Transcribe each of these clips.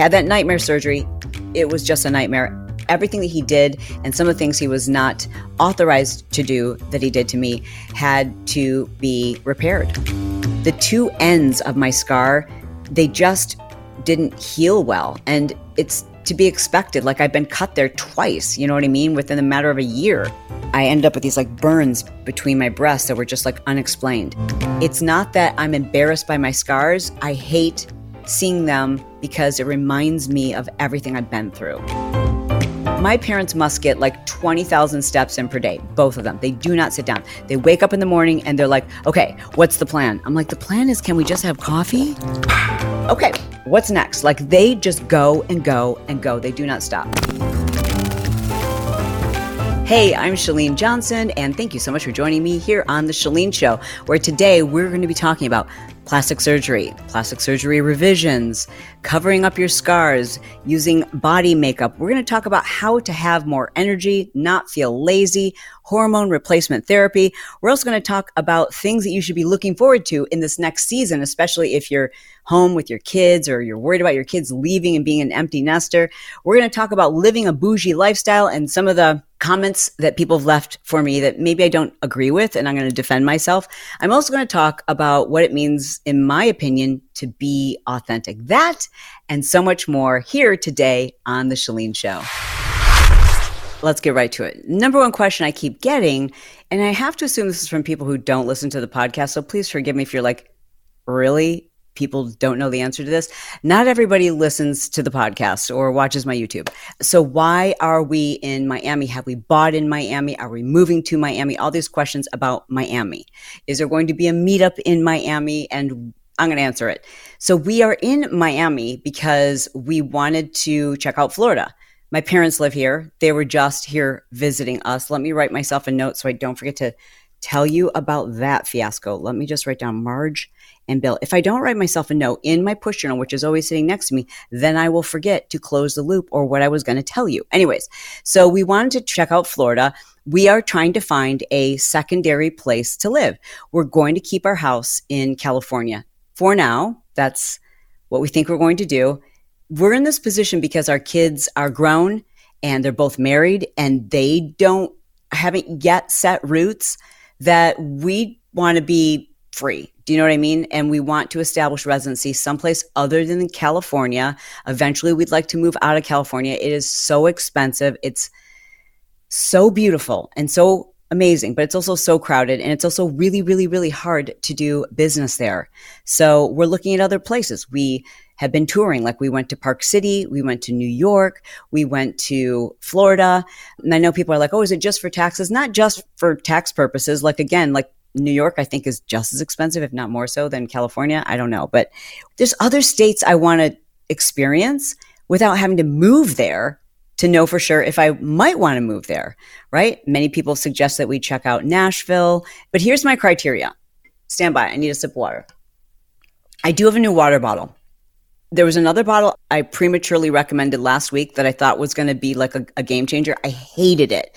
had that nightmare surgery. It was just a nightmare. Everything that he did and some of the things he was not authorized to do that he did to me had to be repaired. The two ends of my scar, they just didn't heal well. And it's to be expected. Like I've been cut there twice, you know what I mean, within a matter of a year. I ended up with these like burns between my breasts that were just like unexplained. It's not that I'm embarrassed by my scars. I hate seeing them because it reminds me of everything I've been through. My parents must get like 20,000 steps in per day, both of them. They do not sit down. They wake up in the morning and they're like, okay, what's the plan? I'm like, the plan is can we just have coffee? Okay, what's next? Like they just go and go and go. They do not stop. Hey, I'm Chalene Johnson, and thank you so much for joining me here on The Chalene Show, where today we're going to be talking about plastic surgery, plastic surgery revisions, covering up your scars, using body makeup. We're going to talk about how to have more energy, not feel lazy, hormone replacement therapy. We're also going to talk about things that you should be looking forward to in this next season, especially if you're home with your kids or you're worried about your kids leaving and being an empty nester. We're going to talk about living a bougie lifestyle and some of the comments that people have left for me that maybe I don't agree with, and I'm going to defend myself. I'm also going to talk about what it means, in my opinion, to be authentic. That and so much more here today on The Chalene Show let's get right to it. Number one question I keep getting, and I have to assume this is from people who don't listen to the podcast. So please forgive me if you're like, really? People don't know the answer to this. Not everybody listens to the podcast or watches my YouTube. So, why are we in Miami? Have we bought in Miami? Are we moving to Miami? All these questions about Miami. Is there going to be a meetup in Miami? And I'm going to answer it. So, we are in Miami because we wanted to check out Florida. My parents live here. They were just here visiting us. Let me write myself a note so I don't forget to tell you about that fiasco. Let me just write down Marge and Bill. If I don't write myself a note in my push journal, which is always sitting next to me, then I will forget to close the loop or what I was going to tell you. Anyways, so we wanted to check out Florida. We are trying to find a secondary place to live. We're going to keep our house in California for now. That's what we think we're going to do we're in this position because our kids are grown and they're both married and they don't haven't yet set roots that we want to be free. Do you know what I mean? And we want to establish residency someplace other than California. Eventually, we'd like to move out of California. It is so expensive. It's so beautiful and so amazing, but it's also so crowded and it's also really, really, really hard to do business there. So we're looking at other places. We have been touring. Like we went to Park City, we went to New York, we went to Florida. And I know people are like, oh, is it just for taxes? Not just for tax purposes. Like again, like New York, I think is just as expensive, if not more so than California. I don't know. But there's other states I want to experience without having to move there to know for sure if I might want to move there, right? Many people suggest that we check out Nashville, but here's my criteria. Stand by. I need a sip of water. I do have a new water bottle. There was another bottle I prematurely recommended last week that I thought was going to be like a, a, game changer. I hated it.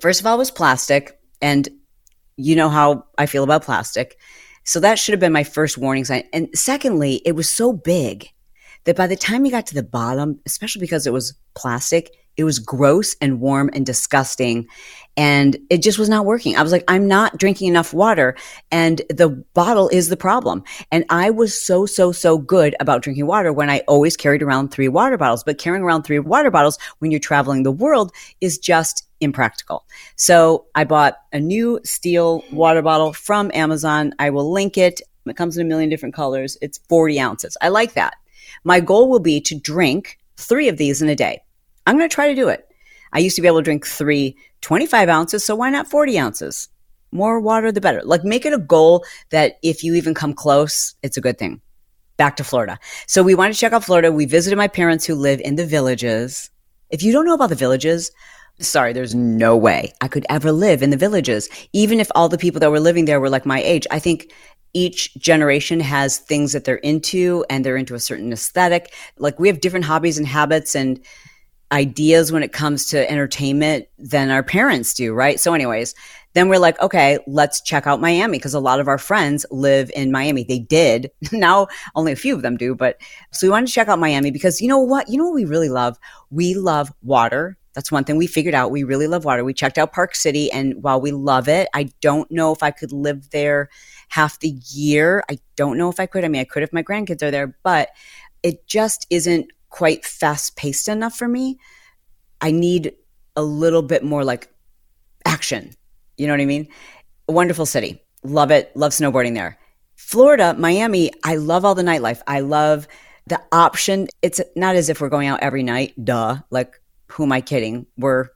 First of all, it was plastic, and you know how I feel about plastic. So that should have been my first warning sign. And secondly, it was so big that by the time you got to the bottom, especially because it was plastic, it was gross and warm and disgusting and it just was not working. I was like, I'm not drinking enough water and the bottle is the problem. And I was so, so, so good about drinking water when I always carried around three water bottles, but carrying around three water bottles when you're traveling the world is just impractical. So I bought a new steel water bottle from Amazon. I will link it. It comes in a million different colors. It's 40 ounces. I like that. My goal will be to drink three of these in a day. I'm going to try to do it. I used to be able to drink three 25 ounces, so why not 40 ounces? More water, the better. Like make it a goal that if you even come close, it's a good thing. Back to Florida. So we wanted to check out Florida. We visited my parents who live in the villages. If you don't know about the villages, sorry, there's no way I could ever live in the villages. Even if all the people that were living there were like my age, I think each generation has things that they're into and they're into a certain aesthetic. Like we have different hobbies and habits and ideas when it comes to entertainment than our parents do, right? So, anyways, then we're like, okay, let's check out Miami because a lot of our friends live in Miami. They did. now only a few of them do, but so we wanted to check out Miami because you know what? You know what we really love? We love water. That's one thing we figured out. We really love water. We checked out Park City and while we love it, I don't know if I could live there half the year. I don't know if I could. I mean, I could if my grandkids are there, but it just isn't quite fast paced enough for me. I need a little bit more like action. You know what I mean? A wonderful city. Love it. Love snowboarding there. Florida, Miami, I love all the nightlife. I love the option. It's not as if we're going out every night. Duh. Like, who am I kidding? We're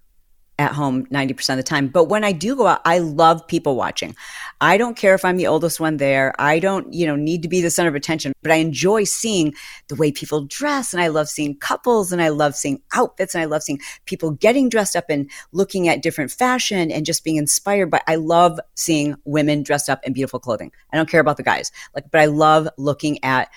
at home 90% of the time. But when I do go out, I love people watching. I don't care if I'm the oldest one there. I don't, you know, need to be the center of attention, but I enjoy seeing the way people dress and I love seeing couples and I love seeing outfits and I love seeing people getting dressed up and looking at different fashion and just being inspired by I love seeing women dressed up in beautiful clothing. I don't care about the guys. Like but I love looking at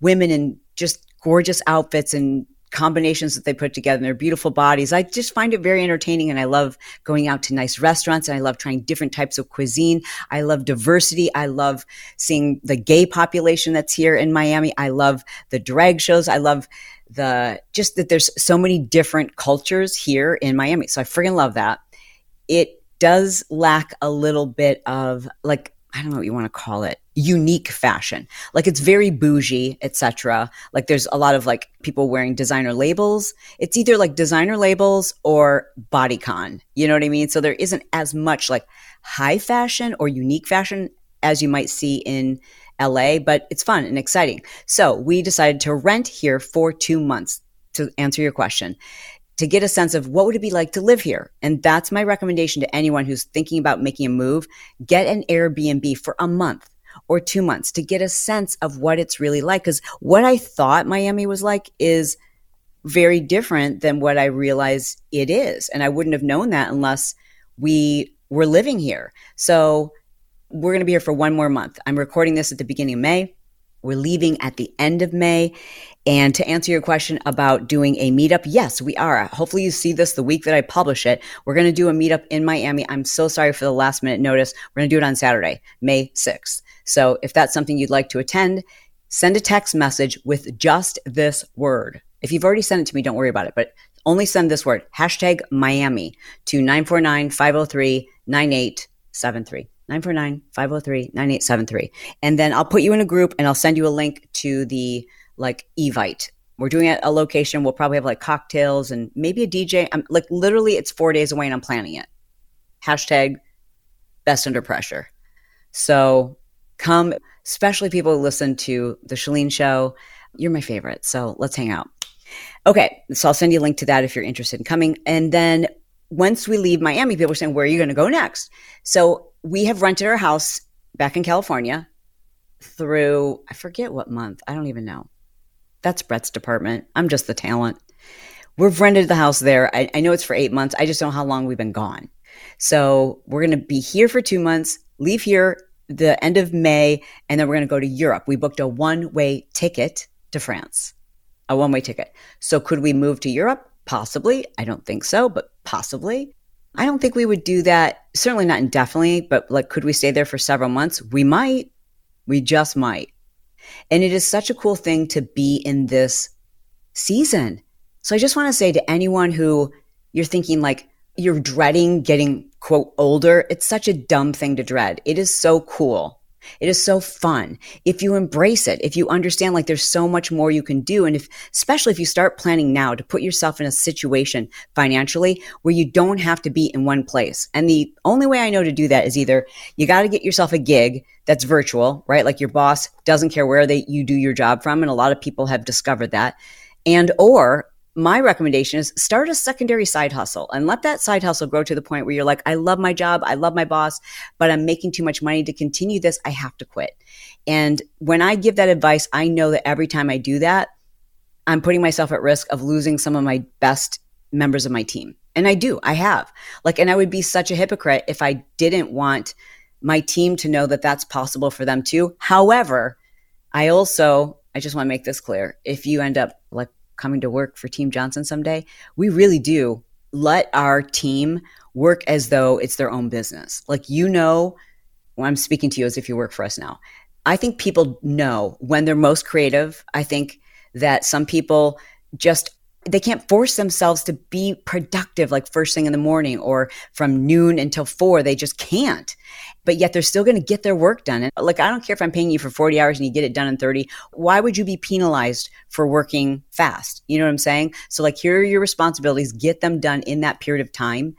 women in just gorgeous outfits and combinations that they put together and their beautiful bodies. I just find it very entertaining and I love going out to nice restaurants and I love trying different types of cuisine. I love diversity. I love seeing the gay population that's here in Miami. I love the drag shows. I love the just that there's so many different cultures here in Miami. So I freaking love that. It does lack a little bit of like I don't know what you want to call it, unique fashion. Like it's very bougie, etc. Like there's a lot of like people wearing designer labels. It's either like designer labels or bodycon. You know what I mean? So there isn't as much like high fashion or unique fashion as you might see in LA, but it's fun and exciting. So we decided to rent here for two months to answer your question to get a sense of what would it be like to live here. And that's my recommendation to anyone who's thinking about making a move. Get an Airbnb for a month or two months to get a sense of what it's really like. Cause what I thought Miami was like is very different than what I realize it is. And I wouldn't have known that unless we were living here. So we're going to be here for one more month. I'm recording this at the beginning of May. We're leaving at the end of May. And to answer your question about doing a meetup, yes, we are. Hopefully, you see this the week that I publish it. We're going to do a meetup in Miami. I'm so sorry for the last minute notice. We're going to do it on Saturday, May 6th. So if that's something you'd like to attend, send a text message with just this word. If you've already sent it to me, don't worry about it, but only send this word, hashtag Miami, to 949 503 9873. 949 503 9873. And then I'll put you in a group and I'll send you a link to the like Evite. We're doing it at a location. We'll probably have like cocktails and maybe a DJ. I'm like literally it's four days away and I'm planning it. Hashtag best under pressure. So come, especially people who listen to the Chalene show. You're my favorite. So let's hang out. Okay. So I'll send you a link to that if you're interested in coming. And then once we leave Miami, people are saying, where are you going to go next? So we have rented our house back in California through, I forget what month. I don't even know. That's Brett's department. I'm just the talent. We've rented the house there. I, I know it's for eight months. I just don't know how long we've been gone. So we're going to be here for two months, leave here the end of May, and then we're going to go to Europe. We booked a one way ticket to France, a one way ticket. So could we move to Europe? Possibly. I don't think so, but possibly. I don't think we would do that. Certainly not indefinitely, but like, could we stay there for several months? We might. We just might. And it is such a cool thing to be in this season. So I just want to say to anyone who you're thinking like you're dreading getting quote older, it's such a dumb thing to dread. It is so cool. It is so fun if you embrace it, if you understand like there's so much more you can do. And if, especially if you start planning now to put yourself in a situation financially where you don't have to be in one place. And the only way I know to do that is either you got to get yourself a gig that's virtual, right? Like your boss doesn't care where they, you do your job from. And a lot of people have discovered that. And, or my recommendation is start a secondary side hustle and let that side hustle grow to the point where you're like, I love my job. I love my boss, but I'm making too much money to continue this. I have to quit. And when I give that advice, I know that every time I do that, I'm putting myself at risk of losing some of my best members of my team. And I do, I have. Like, and I would be such a hypocrite if I didn't want my team to know that that's possible for them too. However, I also, I just want to make this clear. If you end up like coming to work for Team Johnson someday, we really do let our team work as though it's their own business. Like, you know, well, I'm speaking to you as if you work for us now. I think people know when they're most creative. I think that some people just they can't force themselves to be productive like first thing in the morning or from noon until 4 they just can't. But yet they're still going to get their work done. And like i don't care if i'm paying you for 40 hours and you get it done in 30 why would you be penalized for working fast? You know what i'm saying? So like here are your responsibilities. Get them done in that period of time.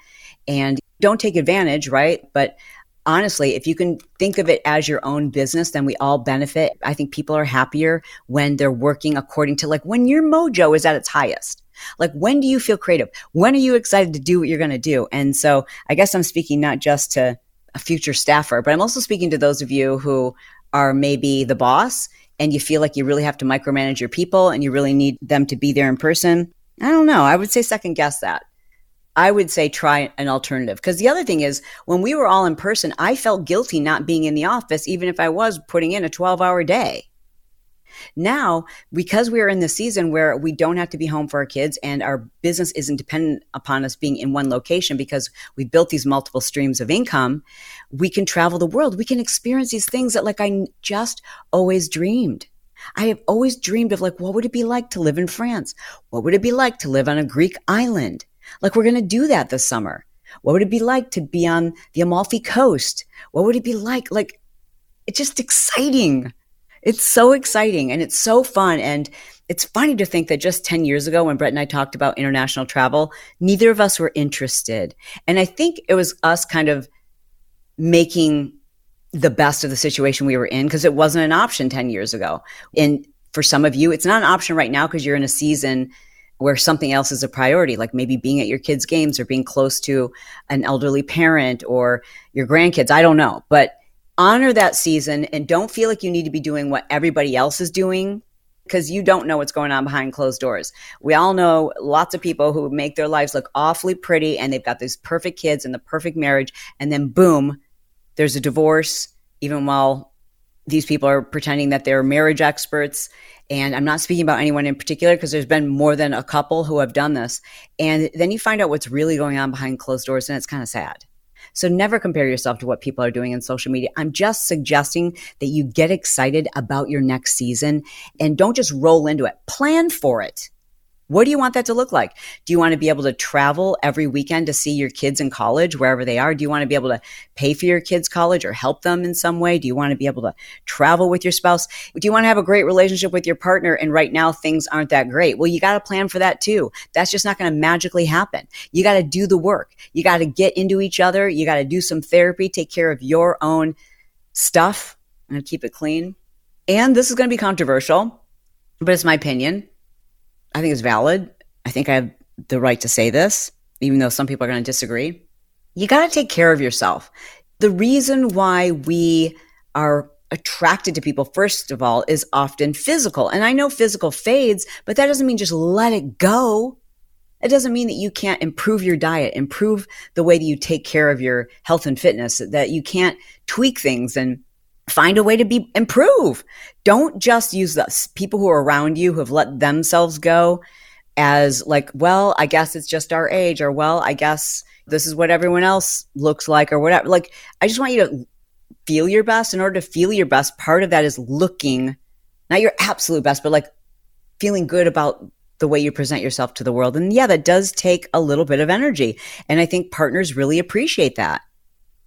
And don't take advantage right? But honestly, if you can think of it as your own business, then we all benefit. I think people are happier when they're working according to like when your mojo is at its highest. Like, when do you feel creative? When are you excited to do what you're going to do? And so I guess I'm speaking not just to a future staffer, but I'm also speaking to those of you who are maybe the boss and you feel like you really have to micromanage your people and you really need them to be there in person. I don't know. I would say second guess that. I would say try an alternative. Because the other thing is, when we were all in person, I felt guilty not being in the office, even if I was putting in a 12 hour day. Now, because we are in the season where we don't have to be home for our kids and our business isn't dependent upon us being in one location because we built these multiple streams of income, we can travel the world. We can experience these things that, like, I just always dreamed. I have always dreamed of, like, what would it be like to live in France? What would it be like to live on a Greek island? Like we're going to do that this summer. What would it be like to be on the Amalfi Coast? What would it be like? Like it's just exciting. It's so exciting and it's so fun. And it's funny to think that just 10 years ago, when Brett and I talked about international travel, neither of us were interested. And I think it was us kind of making the best of the situation we were in because it wasn't an option 10 years ago. And for some of you, it's not an option right now because you're in a season where something else is a priority, like maybe being at your kids' games or being close to an elderly parent or your grandkids. I don't know. But honor that season and don't feel like you need to be doing what everybody else is doing because you don't know what's going on behind closed doors. We all know lots of people who make their lives look awfully pretty and they've got these perfect kids and the perfect marriage. And then boom, there's a divorce, even while these people are pretending that they're marriage experts and I'm not speaking about anyone in particular because there's been more than a couple who have done this. And then you find out what's really going on behind closed doors, and it's kind of sad. So never compare yourself to what people are doing in social media. I'm just suggesting that you get excited about your next season and don't just roll into it. Plan for it. What do you want that to look like? Do you want to be able to travel every weekend to see your kids in college, wherever they are? Do you want to be able to pay for your kids' college or help them in some way? Do you want to be able to travel with your spouse? Do you want to have a great relationship with your partner? And right now things aren't that great. Well, you got to plan for that too. That's just not going to magically happen. You got to do the work. You got to get into each other. You got to do some therapy, take care of your own stuff and keep it clean. And this is going to be controversial, but it's my opinion. I think it's valid. I think I have the right to say this, even though some people are going to disagree. You got to take care of yourself. The reason why we are attracted to people, first of all, is often physical. And I know physical fades, but that doesn't mean just let it go. It doesn't mean that you can't improve your diet, improve the way that you take care of your health and fitness, that you can't tweak things and find a way to be improve. Don't just use the people who are around you who have let themselves go as like, well, I guess it's just our age, or well, I guess this is what everyone else looks like, or whatever. Like, I just want you to feel your best. In order to feel your best, part of that is looking, not your absolute best, but like feeling good about the way you present yourself to the world. And yeah, that does take a little bit of energy. And I think partners really appreciate that.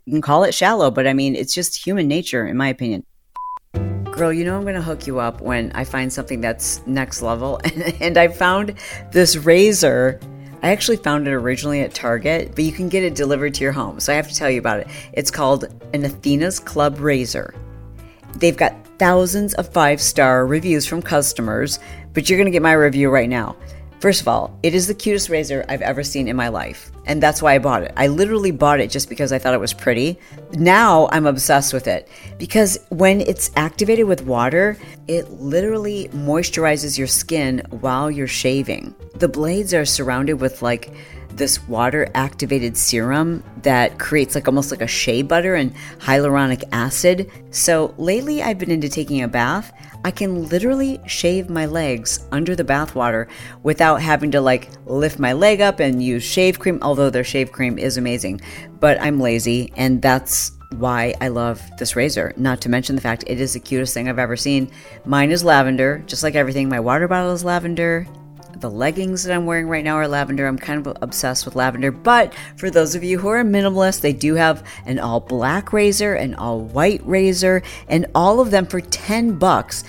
You can call it shallow, but I mean, it's just human nature, in my opinion. Girl, you know I'm going to hook you up when I find something that's next level. And, I found this razor. I actually found it originally at Target, but you can get it delivered to your home. So I have to tell you about it. It's called an Athena's Club Razor. They've got thousands of five star reviews from customers, but you're going to get my review right now. First of all, it is the cutest razor I've ever seen in my life, and that's why I bought it. I literally bought it just because I thought it was pretty. Now I'm obsessed with it because when it's activated with water, it literally moisturizes your skin while you're shaving. The blades are surrounded with like this water activated serum that creates like almost like a shea butter and hyaluronic acid. So lately I've been into taking a bath. I can literally shave my legs under the bathwater without having to like lift my leg up and use shave cream, although their shave cream is amazing. But I'm lazy, and that's why I love this razor. Not to mention the fact it is the cutest thing I've ever seen. Mine is lavender, just like everything. My water bottle is lavender. The leggings that I'm wearing right now are lavender. I'm kind of obsessed with lavender. But for those of you who are minimalist, they do have an all black razor, an all white razor, and all of them for 10 bucks.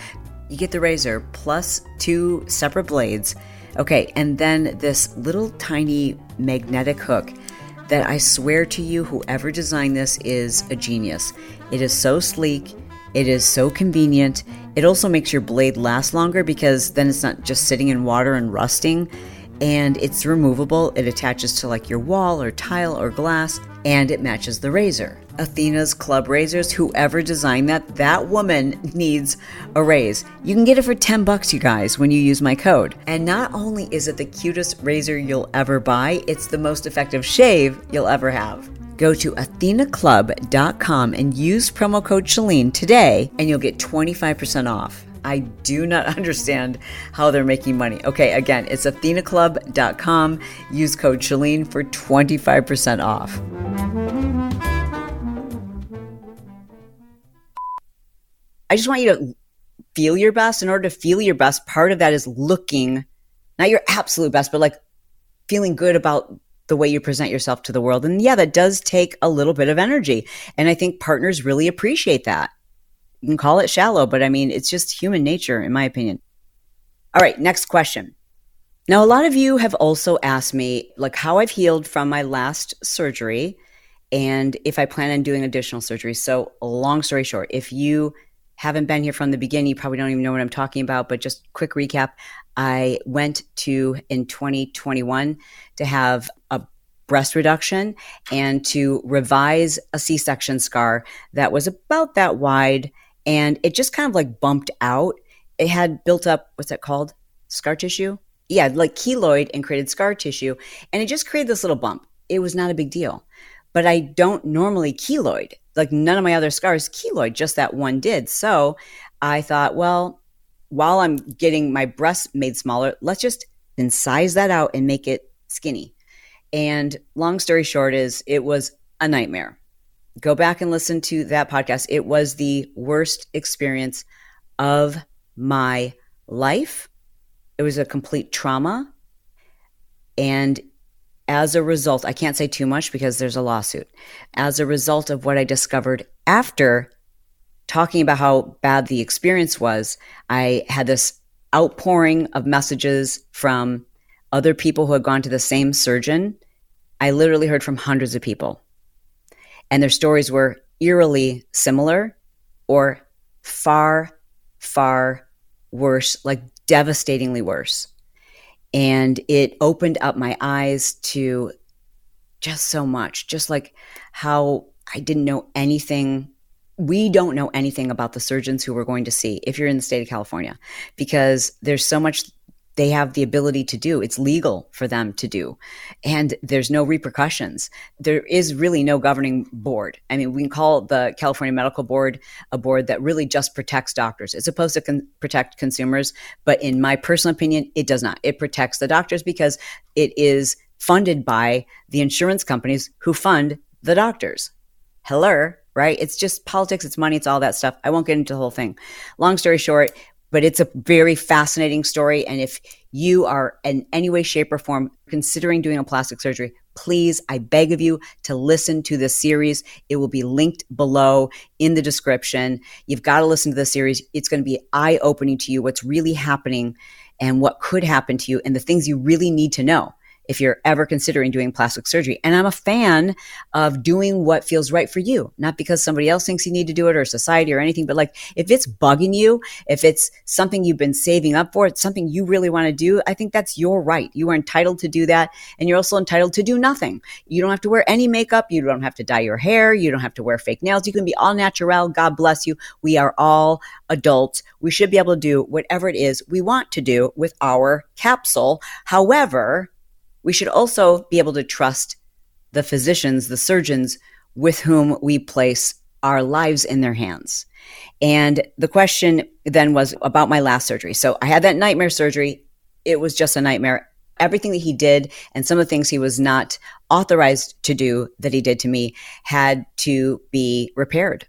You get the razor plus two separate blades. Okay, and then this little tiny magnetic hook that I swear to you, whoever designed this is a genius. It is so sleek, it is so convenient. It also makes your blade last longer because then it's not just sitting in water and rusting. And it's removable. It attaches to like your wall or tile or glass, and it matches the razor. Athena's Club Razors, whoever designed that, that woman needs a raise. You can get it for 10 bucks, you guys, when you use my code. And not only is it the cutest razor you'll ever buy, it's the most effective shave you'll ever have. Go to athenaclub.com and use promo code Chalene today, and you'll get 25% off. I do not understand how they're making money. Okay, again, it's athenaclub.com. Use code Chalene for 25% off. I just want you to feel your best. In order to feel your best, part of that is looking, not your absolute best, but like feeling good about the way you present yourself to the world. And yeah, that does take a little bit of energy. And I think partners really appreciate that. You can call it shallow, but I mean, it's just human nature, in my opinion. All right, next question. Now, a lot of you have also asked me, like, how I've healed from my last surgery and if I plan on doing additional surgery. So, long story short, if you haven't been here from the beginning, you probably don't even know what I'm talking about, but just quick recap. I went to in 2021 to have a breast reduction and to revise a C section scar that was about that wide. And it just kind of like bumped out. It had built up, what's that called? Scar tissue? Yeah, like keloid and created scar tissue. And it just created this little bump. It was not a big deal. But I don't normally keloid. Like none of my other scars keloid, just that one did. So I thought, well, while I'm getting my breasts made smaller, let's just then size that out and make it skinny. And long story short is it was a nightmare. Go back and listen to that podcast. It was the worst experience of my life. It was a complete trauma. And as a result, I can't say too much because there's a lawsuit. As a result of what I discovered after talking about how bad the experience was, I had this outpouring of messages from other people who had gone to the same surgeon. I literally heard from hundreds of people, and their stories were eerily similar or far, far worse, like devastatingly worse. And it opened up my eyes to just so much, just like how I didn't know anything we don't know anything about the surgeons who we're going to see if you're in the state of California because there's so much they have the ability to do. It's legal for them to do. And there's no repercussions. There is really no governing board. I mean, we can call the California Medical Board a board that really just protects doctors. It's supposed to con- protect consumers, but in my personal opinion, it does not. It protects the doctors because it is funded by the insurance companies who fund the doctors. Hello, right? It's just politics, it's money, it's all that stuff. I won't get into the whole thing. Long story short, but it's a very fascinating story. And if you are in any way, shape, or form considering doing a plastic surgery, please, I beg of you to listen to this series. It will be linked below in the description. You've got to listen to the series. It's going to be eye opening to you what's really happening and what could happen to you and the things you really need to know if you're ever considering doing plastic surgery. And I'm a fan of doing what feels right for you, not because somebody else thinks you need to do it or society or anything, but like if it's bugging you, if it's something you've been saving up for, it's something you really want to do, I think that's your right. You are entitled to do that. And you're also entitled to do nothing. You don't have to wear any makeup. You don't have to dye your hair. You don't have to wear fake nails. You can be all natural. God bless you. We are all adults. We should be able to do whatever it is we want to do with our capsule. However, we should also be able to trust the physicians, the surgeons with whom we place our lives in their hands. And the question then was about my last surgery. So I had that nightmare surgery. It was just a nightmare. Everything that he did and some of the things he was not authorized to do that he did to me had to be repaired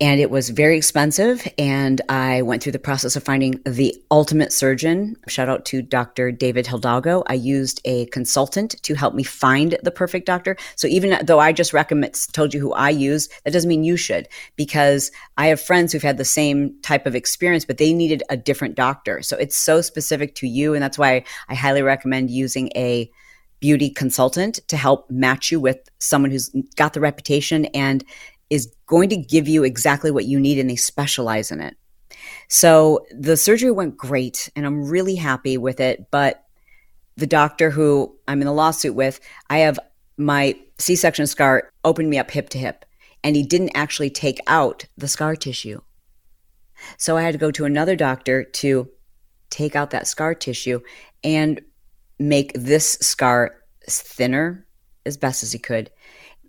and it was very expensive. And I went through the process of finding the ultimate surgeon. Shout out to Dr. David Hidalgo. I used a consultant to help me find the perfect doctor. So even though I just recommend, told you who I use, that doesn't mean you should, because I have friends who've had the same type of experience, but they needed a different doctor. So it's so specific to you. And that's why I highly recommend using a beauty consultant to help match you with someone who's got the reputation and is going to give you exactly what you need and they specialize in it. So the surgery went great and I'm really happy with it. But the doctor who I'm in a lawsuit with, I have my C section scar opened me up hip to hip and he didn't actually take out the scar tissue. So I had to go to another doctor to take out that scar tissue and make this scar thinner as best as he could.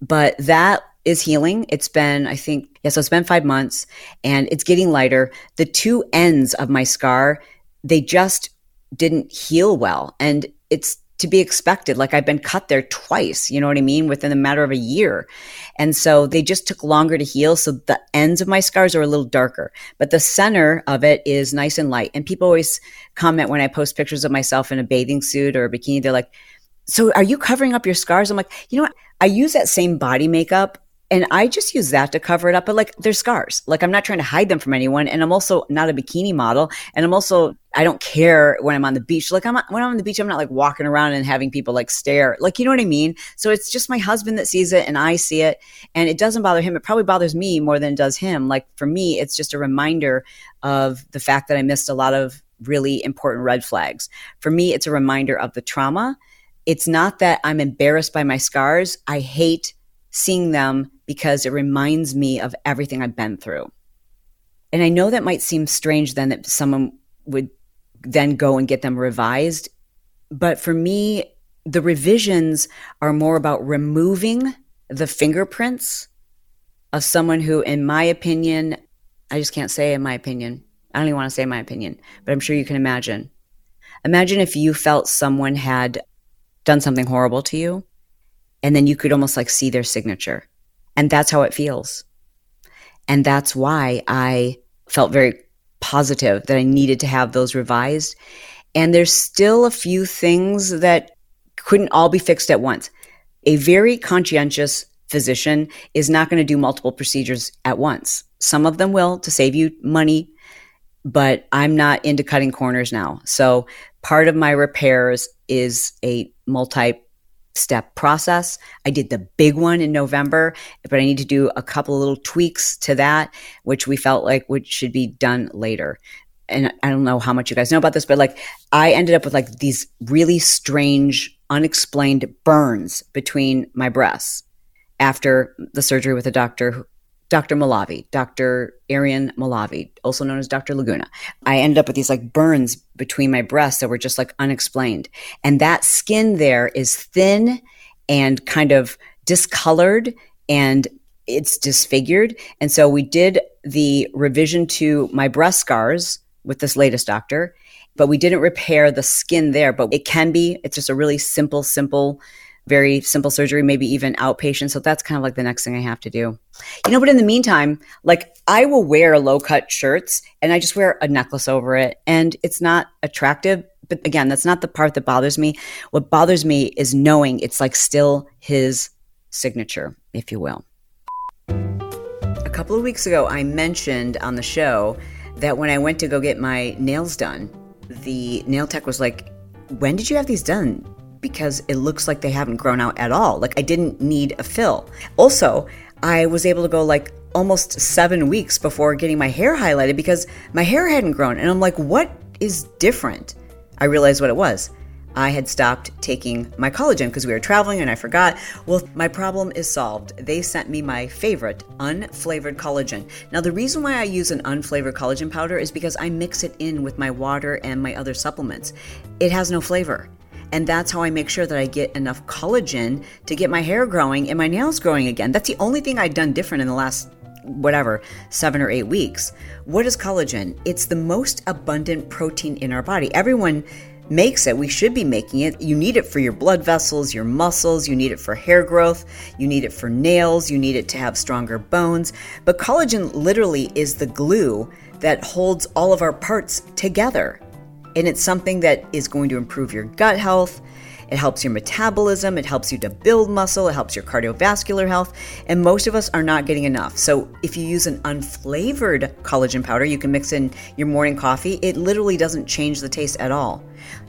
But that is healing. It's been, I think, yeah, so it's been five months and it's getting lighter. The two ends of my scar, they just didn't heal well. And it's to be expected. Like I've been cut there twice, you know what I mean, within a matter of a year. And so they just took longer to heal. So the ends of my scars are a little darker, but the center of it is nice and light. And people always comment when I post pictures of myself in a bathing suit or a bikini, they're like, so are you covering up your scars? I'm like, you know what? I use that same body makeup and I just use that to cover it up. But like, they're scars. Like, I'm not trying to hide them from anyone. And I'm also not a bikini model. And I'm also, I don't care when I'm on the beach. Like, I'm when I'm on the beach, I'm not like walking around and having people like stare. Like, you know what I mean? So it's just my husband that sees it and I see it. And it doesn't bother him. It probably bothers me more than it does him. Like, for me, it's just a reminder of the fact that I missed a lot of really important red flags. For me, it's a reminder of the trauma. It's not that I'm embarrassed by my scars. I hate seeing them because it reminds me of everything I've been through. And I know that might seem strange then that someone would then go and get them revised. But for me, the revisions are more about removing the fingerprints of someone who, in my opinion, I just can't say in my opinion. I don't even want to say my opinion, but I'm sure you can imagine. Imagine if you felt someone had done something horrible to you, and then you could almost like see their signature. And that's how it feels. And that's why I felt very positive that I needed to have those revised. And there's still a few things that couldn't all be fixed at once. A very conscientious physician is not going to do multiple procedures at once. Some of them will to save you money, but I'm not into cutting corners now. So part of my repairs is a multi step process. I did the big one in November, but I need to do a couple little tweaks to that, which we felt like would should be done later. And I don't know how much you guys know about this, but like I ended up with like these really strange, unexplained burns between my breasts after the surgery with a doctor Dr. Mowlavi, Dr. Arian Mowlavi, also known as Dr. Laguna. I ended up with these like burns between my breasts that were just like unexplained. And that skin there is thin and kind of discolored and it's disfigured. And so we did the revision to my breast scars with this latest doctor, but we didn't repair the skin there. But it can be, it's just a really simple, simple very simple surgery, maybe even outpatient. So that's kind of like the next thing I have to do. You know, but in the meantime, like I will wear low cut shirts and I just wear a necklace over it and it's not attractive. But again, that's not the part that bothers me. What bothers me is knowing it's like still his signature, if you will. A couple of weeks ago, I mentioned on the show that when I went to go get my nails done, the nail tech was like, When did you have these done? Because it looks like they haven't grown out at all. Like I didn't need a fill. Also, I was able to go like almost seven weeks before getting my hair highlighted because my hair hadn't grown. And I'm like, what is different? I realized what it was. I had stopped taking my collagen because we were traveling and I forgot. Well, my problem is solved. They sent me my favorite unflavored collagen. Now, the reason why I use an unflavored collagen powder is because I mix it in with my water and my other supplements. It has no flavor. And that's how I make sure that I get enough collagen to get my hair growing and my nails growing again. That's the only thing I've done different in the last whatever, seven or eight weeks. What is collagen? It's the most abundant protein in our body. Everyone makes it. We should be making it. You need it for your blood vessels, your muscles, you need it for hair growth, you need it for nails, you need it to have stronger bones. But collagen literally is the glue that holds all of our parts together. And it's something that is going to improve your gut health. It helps your metabolism, it helps you to build muscle, it helps your cardiovascular health, and most of us are not getting enough. So, if you use an unflavored collagen powder, you can mix in your morning coffee, it literally doesn't change the taste at all.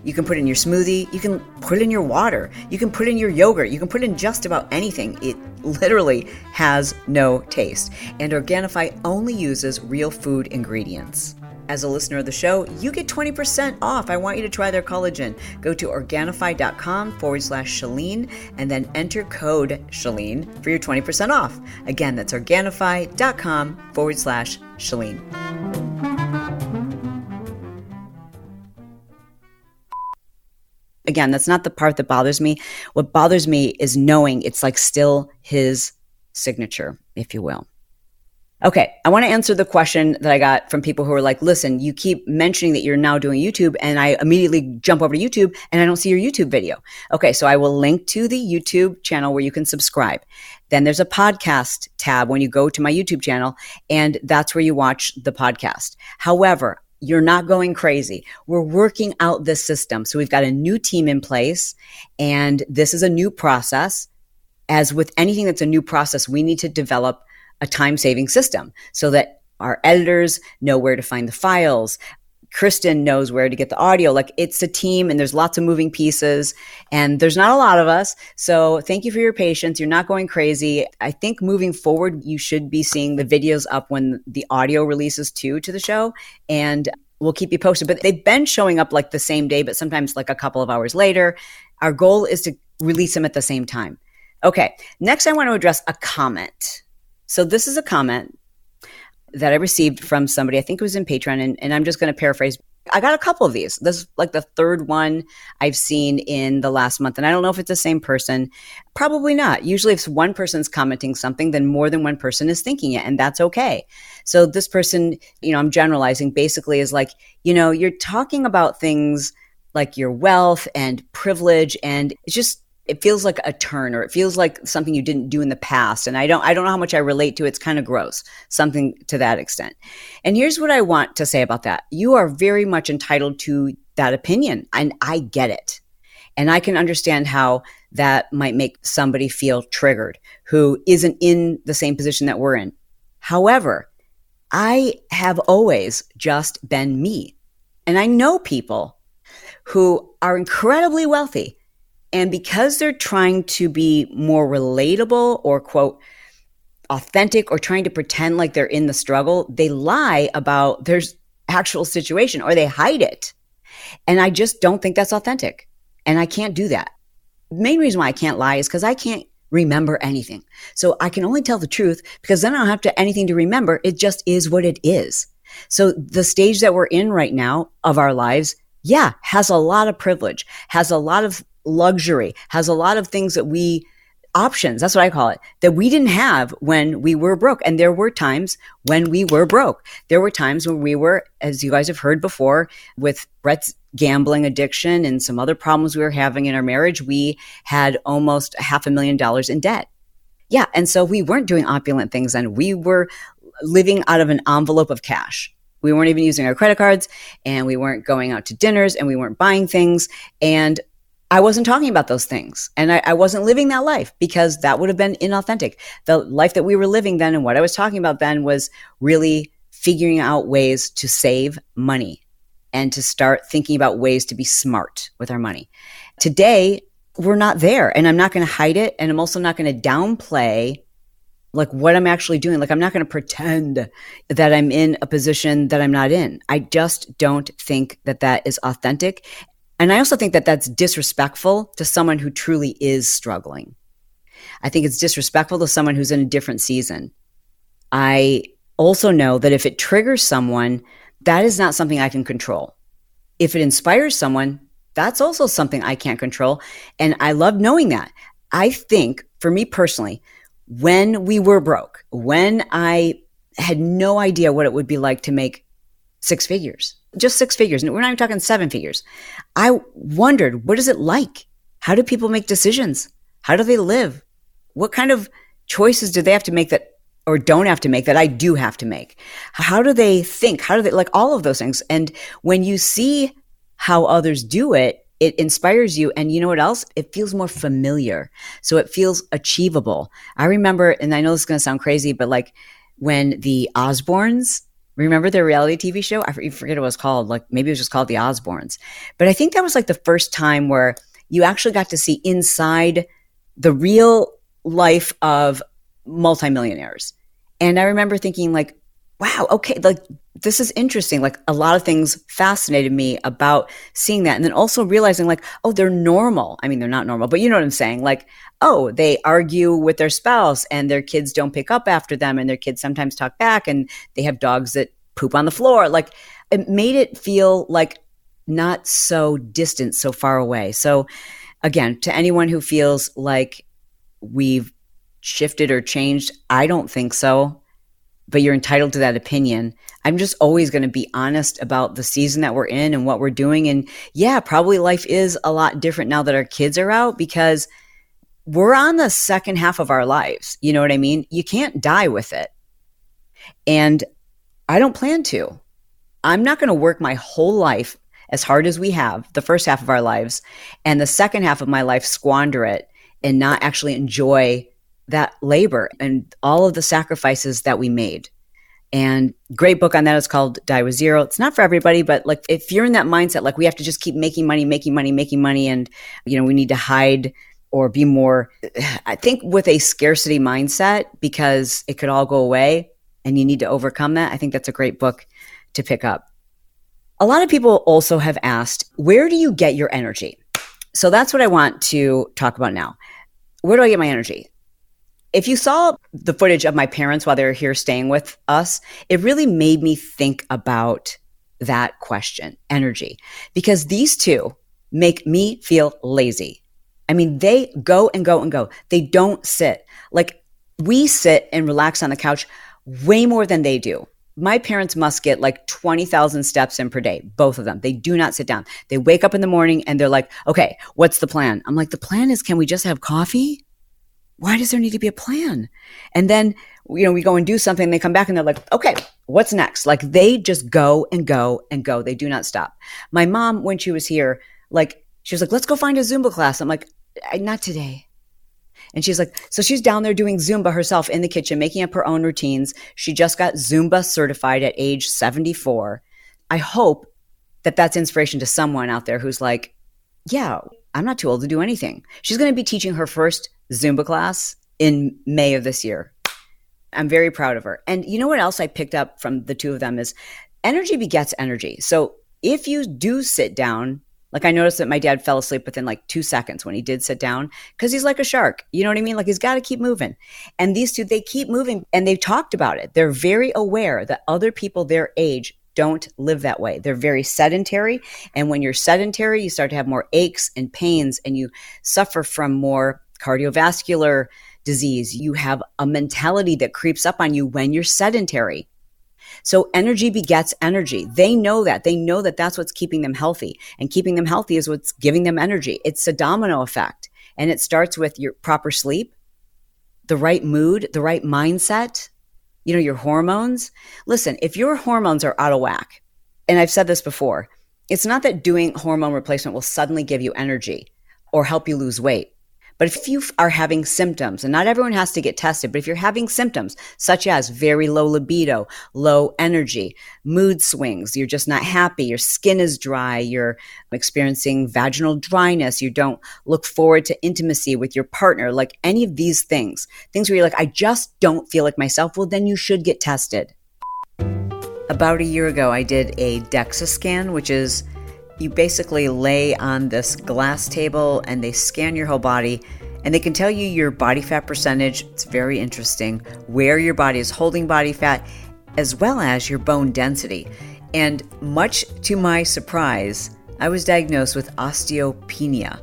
You can put in your smoothie, you can put in your water, you can put in your yogurt, you can put in just about anything. It literally has no taste. And Organifi only uses real food ingredients. As a listener of the show, you get 20% off. I want you to try their collagen. Go to Organifi.com forward slash Chalene and then enter code Chalene for your 20% off. Again, that's Organifi.com forward slash Chalene. Again, that's not the part that bothers me. What bothers me is knowing it's like still his signature, if you will. Okay, I want to answer the question that I got from people who are like, listen, you keep mentioning that you're now doing YouTube, and I immediately jump over to YouTube and I don't see your YouTube video. Okay, so I will link to the YouTube channel where you can subscribe. Then there's a podcast tab when you go to my YouTube channel, and that's where you watch the podcast. However, you're not going crazy. We're working out this system. So we've got a new team in place, and this is a new process. As with anything that's a new process, we need to develop a time saving system so that our editors know where to find the files. Kristen knows where to get the audio. Like it's a team and there's lots of moving pieces and there's not a lot of us. So thank you for your patience. You're not going crazy. I think moving forward, you should be seeing the videos up when the audio releases too to the show. And we'll keep you posted. But they've been showing up like the same day, but sometimes like a couple of hours later. Our goal is to release them at the same time. Okay. Next, I want to address a comment. So this is a comment that I received from somebody, I think it was in Patreon, and, and I'm just going to paraphrase. I got a couple of these. This is like the third one I've seen in the last month. And I don't know if it's the same person. Probably not. Usually, if one person's commenting something, then more than one person is thinking it, and that's okay. So, this person, you know, I'm generalizing basically is like, you know, you're talking about things like your wealth and privilege, and it's just it feels like a turn or it feels like something you didn't do in the past and i don't i don't know how much i relate to it. it's kind of gross something to that extent. And here's what i want to say about that. You are very much entitled to that opinion and i get it. And i can understand how that might make somebody feel triggered who isn't in the same position that we're in. However i have always just been me. And i know people who are incredibly wealthy and because they're trying to be more relatable or quote, authentic or trying to pretend like they're in the struggle, they lie about their actual situation or they hide it. And I just don't think that's authentic. And I can't do that. The main reason why I can't lie is because I can't remember anything. So I can only tell the truth because then I don't have to anything to remember. It just is what it is. So the stage that we're in right now of our lives, yeah, has a lot of privilege, has a lot of luxury, has a lot of things that we options. That's what I call it that we didn't have when we were broke. And there were times when we were broke. There were times when we were, as you guys have heard before, with Brett's gambling addiction and some other problems we were having in our marriage, we had almost half a million dollars in debt. Yeah. And so we weren't doing opulent things and we were living out of an envelope of cash. We weren't even using our credit cards and we weren't going out to dinners and we weren't buying things. And I wasn't talking about those things and I, I, wasn't living that life because that would have been inauthentic. The life that we were living then and what I was talking about then was really figuring out ways to save money and to start thinking about ways to be smart with our money. Today, we're not there and I'm not going to hide it. And I'm also not going to downplay like what I'm actually doing. Like I'm not going to pretend that I'm in a position that I'm not in. I just don't think that that is authentic. And I also think that that's disrespectful to someone who truly is struggling. I think it's disrespectful to someone who's in a different season. I also know that if it triggers someone, that is not something I can control. If it inspires someone, That's also something I can't control. And I love knowing that. I think for me personally, when we were broke, when I had no idea what it would be like to make six figures, just six figures. And we're not even talking seven figures. I wondered, what is it like? How do people make decisions? How do they live? What kind of choices do they have to make that or don't have to make that I do have to make? How do they think? How do they like all of those things? And when you see how others do it, it inspires you. And you know what else? It feels more familiar. So it feels achievable. I remember, and I know this is going to sound crazy, but like when the Osbournes, remember their reality TV show? I forget what it was called. Like maybe it was just called The Osbournes. But I think that was like the first time where you actually got to see inside the real life of multimillionaires. And I remember thinking like, wow, okay, like this is interesting. Like a lot of things fascinated me about seeing that. And then also realizing like, oh, they're normal. I mean, they're not normal, but you know what I'm saying? Like, oh, they argue with their spouse and their kids don't pick up after them and their kids sometimes talk back and they have dogs that poop on the floor. Like it made it feel like not so distant, so far away. So again, to anyone who feels like we've shifted or changed, I don't think so but you're entitled to that opinion. I'm just always going to be honest about the season that we're in and what we're doing. And yeah, probably life is a lot different now that our kids are out because we're on the second half of our lives. You know what I mean? You can't die with it. And I don't plan to. I'm not going to work my whole life as hard as we have, the first half of our lives, and the second half of my life squander it and not actually enjoy that labor and all of the sacrifices that we made. And great book on that is called Die with Zero. It's not for everybody, but like if you're in that mindset, like we have to just keep making money, making money, making money, and you know, we need to hide or be more, I think with a scarcity mindset because it could all go away and you need to overcome that. I think that's a great book to pick up. A lot of people also have asked, where do you get your energy? So that's what I want to talk about now. Where do I get my energy? If you saw the footage of my parents while they were here staying with us, it really made me think about that question energy, because these two make me feel lazy. I mean, they go and go and go. They don't sit. Like we sit and relax on the couch way more than they do. My parents must get like 20,000 steps in per day, both of them. They do not sit down. They wake up in the morning and they're like, okay, what's the plan? I'm like, the plan is can we just have coffee? Why does there need to be a plan? And then, you know, we go and do something, and they come back and they're like, okay, what's next? Like they just go and go and go. They do not stop. My mom, when she was here, like, she was like, let's go find a Zumba class. I'm like, not today. And she's like, so she's down there doing Zumba herself in the kitchen, making up her own routines. She just got Zumba certified at age 74. I hope that that's inspiration to someone out there who's like, yeah, I'm not too old to do anything. She's going to be teaching her first Zumba class in May of this year. I'm very proud of her. And you know what else I picked up from the two of them is energy begets energy. So if you do sit down, like I noticed that my dad fell asleep within like two seconds when he did sit down because he's like a shark. You know what I mean? Like he's got to keep moving. And these two, they keep moving and they've talked about it. They're very aware that other people their age don't live that way. They're very sedentary. And when you're sedentary, you start to have more aches and pains and you suffer from more cardiovascular disease. You have a mentality that creeps up on you when you're sedentary. So energy begets energy. They know that. They know that that's what's keeping them healthy. And keeping them healthy is what's giving them energy. It's a domino effect. And it starts with your proper sleep, the right mood, the right mindset, you know, your hormones. Listen, if your hormones are out of whack, and I've said this before, it's not that doing hormone replacement will suddenly give you energy or help you lose weight. But if you are having symptoms, and not everyone has to get tested, but if you're having symptoms such as very low libido, low energy, mood swings, you're just not happy, your skin is dry, you're experiencing vaginal dryness, you don't look forward to intimacy with your partner, like any of these things, things where you're like, I just don't feel like myself, well, then you should get tested. About a year ago, I did a DEXA scan, which is you basically lay on this glass table and they scan your whole body and they can tell you your body fat percentage. It's very interesting where your body is holding body fat as well as your bone density. And much to my surprise, I was diagnosed with osteopenia,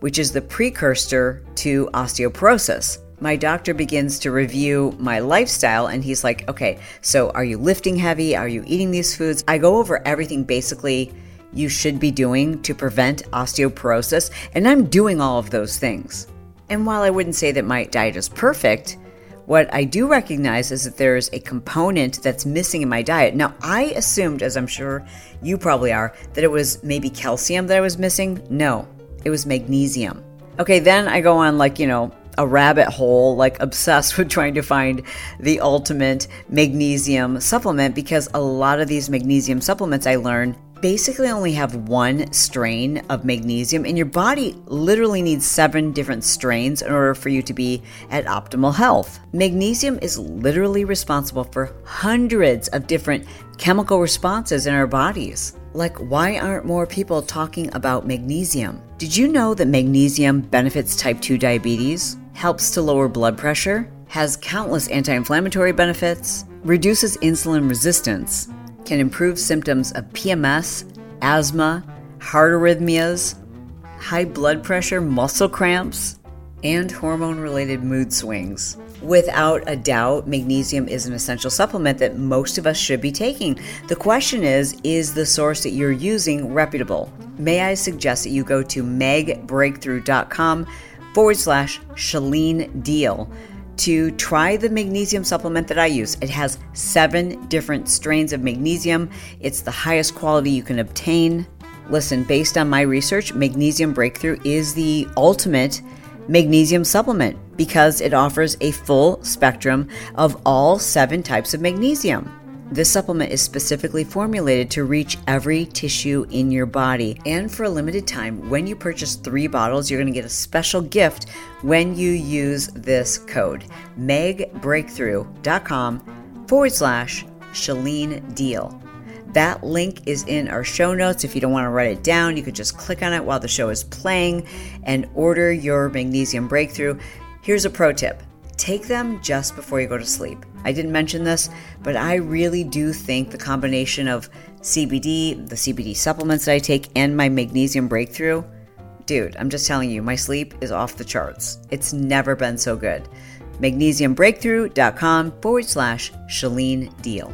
which is the precursor to osteoporosis. My doctor begins to review my lifestyle and he's like, okay, so are you lifting heavy? Are you eating these foods? I go over everything basically you should be doing to prevent osteoporosis, and I'm doing all of those things. And while I wouldn't say that my diet is perfect, what I do recognize is that there's a component that's missing in my diet. Now, I assumed, as I'm sure you probably are, that it was maybe calcium that I was missing. No, it was magnesium. Okay, then I go on like, you know, a rabbit hole, like obsessed with trying to find the ultimate magnesium supplement because a lot of these magnesium supplements I learned basically only have one strain of magnesium, and your body literally needs seven different strains in order for you to be at optimal health. Magnesium is literally responsible for hundreds of different chemical responses in our bodies. Like, why aren't more people talking about magnesium? Did you know that magnesium benefits type 2 diabetes, helps to lower blood pressure, has countless anti inflammatory benefits, reduces insulin resistance, can improve symptoms of PMS, asthma, heart arrhythmias, high blood pressure, muscle cramps, and hormone related mood swings. Without a doubt, magnesium is an essential supplement that most of us should be taking. The question is Is the source that you're using reputable? May I suggest that you go to magbreakthrough.com forward slash Chalene Deal to try the magnesium supplement that I use. It has seven different strains of magnesium, it's the highest quality you can obtain. Listen, based on my research, Magnesium Breakthrough is the ultimate magnesium supplement because it offers a full spectrum of all seven types of magnesium. This supplement is specifically formulated to reach every tissue in your body. And for a limited time, when you purchase three bottles, you're going to get a special gift when you use this code magbreakthrough.com forward slash Chalene Deal. That link is in our show notes. If you don't want to write it down, you could just click on it while the show is playing and order your magnesium breakthrough. Here's a pro tip take them just before you go to sleep. I didn't mention this, but I really do think the combination of CBD, the CBD supplements that I take, and my magnesium breakthrough, dude, I'm just telling you, my sleep is off the charts. It's never been so good. MagnesiumBreakthrough.com forward slash Chalene Deal.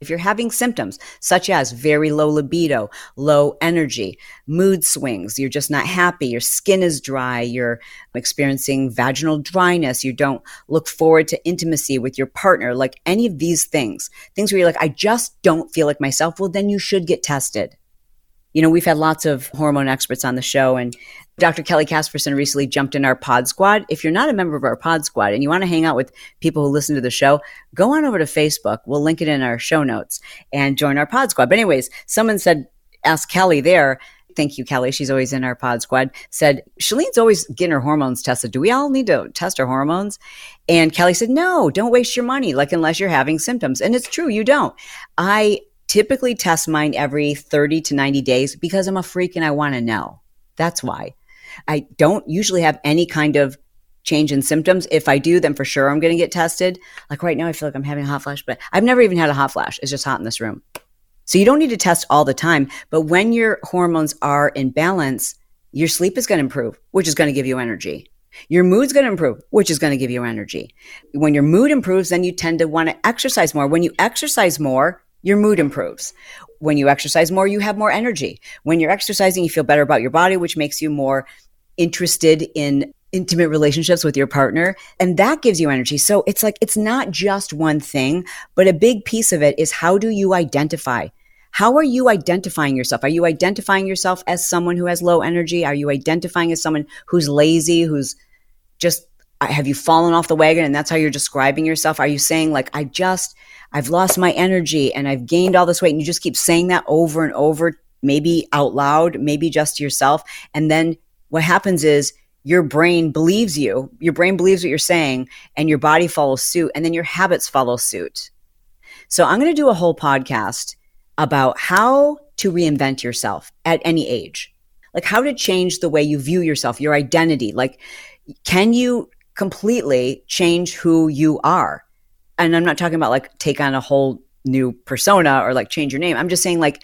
If you're having symptoms such as very low libido, low energy, mood swings, you're just not happy, your skin is dry, you're experiencing vaginal dryness, you don't look forward to intimacy with your partner, like any of these things, things where you're like, I just don't feel like myself, well, then you should get tested. You know, we've had lots of hormone experts on the show, and Dr. Kelly Casperson recently jumped in our pod squad. If you're not a member of our pod squad and you want to hang out with people who listen to the show, go on over to Facebook. We'll link it in our show notes and join our pod squad. But, anyways, someone said, ask Kelly there. Thank you, Kelly. She's always in our pod squad. Said, Chalene's always getting her hormones tested. Do we all need to test our hormones? And Kelly said, No, don't waste your money, like, unless you're having symptoms. And it's true, you don't. I typically test mine every 30 to 90 days because I'm a freak and I want to know. That's why. I don't usually have any kind of change in symptoms. If I do, then for sure I'm going to get tested. Like right now, I feel like I'm having a hot flash, but I've never even had a hot flash. It's just hot in this room. So you don't need to test all the time. But when your hormones are in balance, your sleep is going to improve, which is going to give you energy. Your mood's going to improve, which is going to give you energy. When your mood improves, then you tend to want to exercise more. When you exercise more, your mood improves. When you exercise more, you have more energy. When you're exercising, you feel better about your body, which makes you more interested in intimate relationships with your partner. And that gives you energy. So it's like, it's not just one thing, but a big piece of it is how do you identify? How are you identifying yourself? Are you identifying yourself as someone who has low energy? Are you identifying as someone who's lazy, who's just, have you fallen off the wagon and that's how you're describing yourself? Are you saying, like, I just, I've lost my energy and I've gained all this weight. And you just keep saying that over and over, maybe out loud, maybe just to yourself. And then what happens is your brain believes you, your brain believes what you're saying, and your body follows suit, and then your habits follow suit. So I'm going to do a whole podcast about how to reinvent yourself at any age. Like how to change the way you view yourself, your identity. Like, can you completely change who you are? And I'm not talking about like take on a whole new persona or like change your name. I'm just saying, like,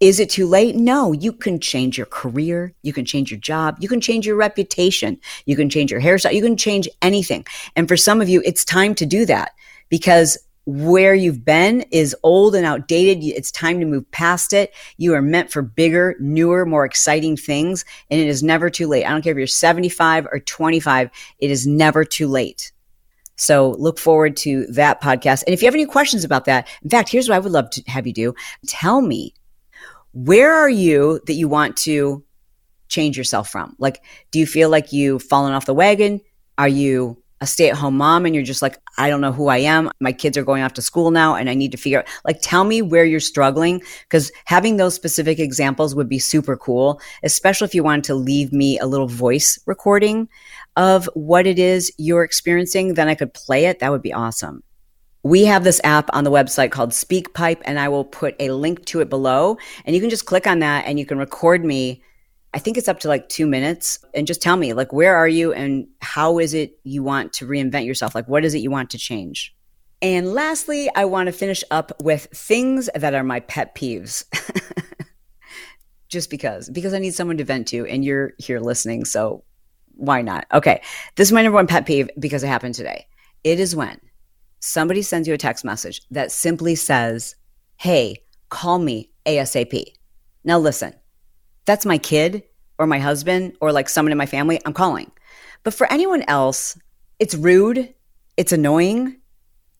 is it too late? No, you can change your career. You can change your job. You can change your reputation. You can change your hairstyle. You can change anything. And for some of you, it's time to do that because where you've been is old and outdated. It's time to move past it. You are meant for bigger, newer, more exciting things. And it is never too late. I don't care if you're 75 or 25, it is never too late. So look forward to that podcast. And if you have any questions about that, in fact, here's what I would love to have you do. Tell me where are you that you want to change yourself from? Like, do you feel like you've fallen off the wagon? Are you a stay at home mom and you're just like, I don't know who I am. My kids are going off to school now and I need to figure out, like, tell me where you're struggling. Cause having those specific examples would be super cool, especially if you wanted to leave me a little voice recording of what it is you're experiencing. Then I could play it. That would be awesome. We have this app on the website called SpeakPipe, and I will put a link to it below. And you can just click on that and you can record me. I think it's up to like two minutes and just tell me, like, where are you and how is it you want to reinvent yourself? Like, what is it you want to change? And lastly, I want to finish up with things that are my pet peeves. just because, because I need someone to vent to, and you're here listening. So why not? Okay. This is my number one pet peeve because it happened today. It is when somebody sends you a text message that simply says, Hey, call me ASAP. Now, listen, that's my kid or my husband or like someone in my family, I'm calling. But for anyone else, it's rude, it's annoying.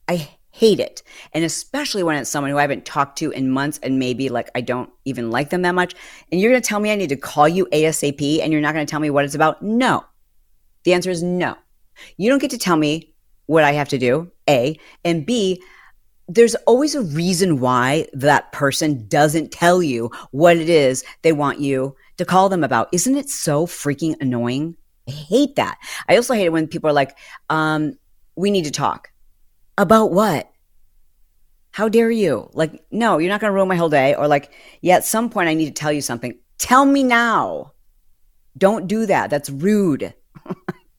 I hate it. And especially when it's someone who I haven't talked to in months and maybe like I don't even like them that much. And you're going to tell me I need to call you ASAP and you're not going to tell me what it's about? No. The answer is no. You don't get to tell me what I have to do, A, and B, there's always a reason why that person doesn't tell you what it is they want you to call them about. Isn't it so freaking annoying? I hate that. I also hate it when people are like, um, we need to talk. About what? How dare you? Like, no, you're not going to ruin my whole day. Or like, yeah, at some point I need to tell you something. Tell me now. Don't do that. That's rude.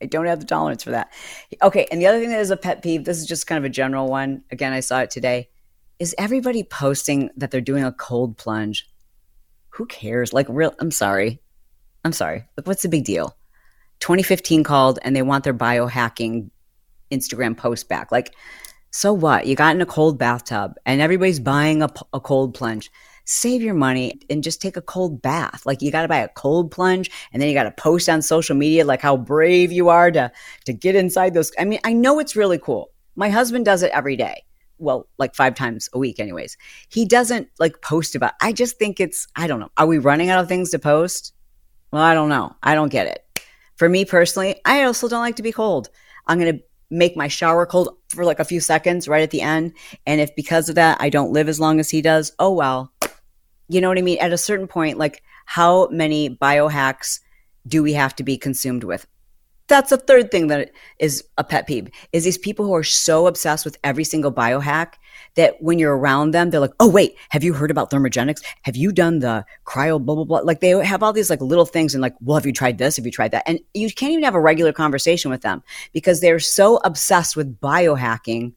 I don't have the tolerance for that. Okay. And the other thing that is a pet peeve, this is just kind of a general one. Again, I saw it today. Is everybody posting that they're doing a cold plunge? Who cares? Like, real, I'm sorry. I'm sorry. Like, what's the big deal? 2015 called and they want their biohacking Instagram post back. Like, so what? You got in a cold bathtub and everybody's buying a, a cold plunge save your money and just take a cold bath. Like you got to buy a cold plunge and then you got to post on social media like how brave you are to to get inside those. I mean, I know it's really cool. My husband does it every day. Well, like 5 times a week anyways. He doesn't like post about. I just think it's I don't know. Are we running out of things to post? Well, I don't know. I don't get it. For me personally, I also don't like to be cold. I'm going to make my shower cold for like a few seconds right at the end. And if because of that I don't live as long as he does, oh well, you know what I mean? At a certain point, like how many biohacks do we have to be consumed with? That's a third thing that is a pet peeve is these people who are so obsessed with every single biohack that when you're around them, they're like, oh, wait, have you heard about thermogenics? Have you done the cryo, blah, blah, blah? Like they have all these like little things and like, well, have you tried this? Have you tried that? And you can't even have a regular conversation with them because they're so obsessed with biohacking.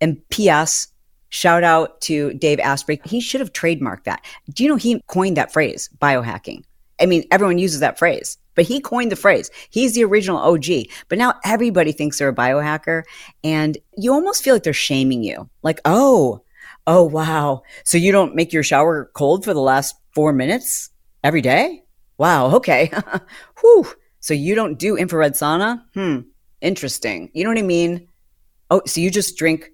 And P.S. Shout out to Dave Asprey. He should have trademarked that. Do you know he coined that phrase, biohacking? I mean, everyone uses that phrase, but he coined the phrase. He's the original OG. But now everybody thinks they're a biohacker. And you almost feel like they're shaming you. Like, oh, oh, wow. So you don't make your shower cold for the last four minutes every day? Wow. Okay. Whew. So you don't do infrared sauna? Hmm. Interesting. You know what I mean? Oh, so you just drink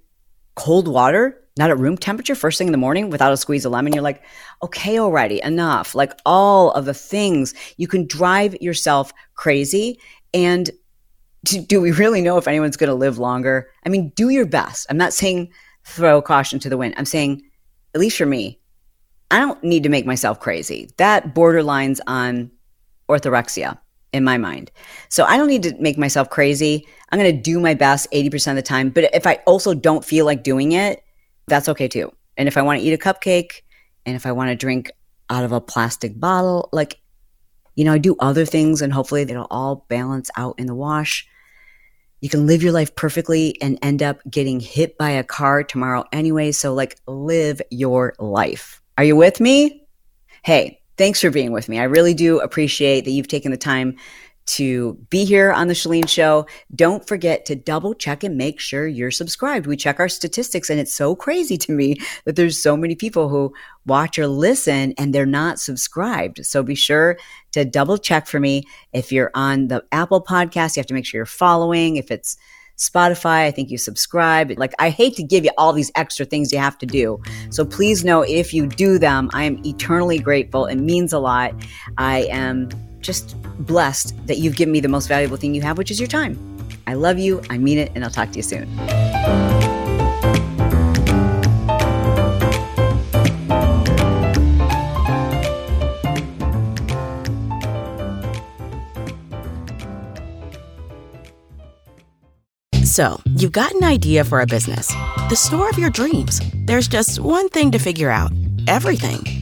cold water not at room temperature first thing in the morning without a squeeze of lemon, you're like, okay, already, enough. Like all of the things you can drive yourself crazy. And do, we really know if anyone's going to live longer? I mean, do your best. I'm not saying throw caution to the wind. I'm saying, at least for me, I don't need to make myself crazy. That borderlines on orthorexia in my mind. So I don't need to make myself crazy. I'm going to do my best 80% of the time. But if I also don't feel like doing it, that's okay too. And if I want to eat a cupcake and if I want to drink out of a plastic bottle, like, you know, I do other things and hopefully it'll all balance out in the wash. you can live your life perfectly and end up getting hit by a car tomorrow anyway. So, like, live your life. Are you with me? Hey, thanks for being with me. I really do appreciate that you've taken the time to be here on the Chalene Show. Don't forget to double check and make sure you're subscribed. We check our statistics, and it's so crazy to me that there's so many people who watch or listen and they're not subscribed. So be sure to double check for me. If you're on the Apple podcast, you have to make sure you're following. If it's Spotify, I think you subscribe. Like, I hate to give you all these extra things you have to do. So please know if you do them, I am eternally grateful. It means a lot. I am just blessed that you've given me the most valuable thing you have, which is your time. I love you. I mean it. And I'll talk to you soon. So, you've got an idea for a business, the store of your dreams. There's just one thing to figure out everything.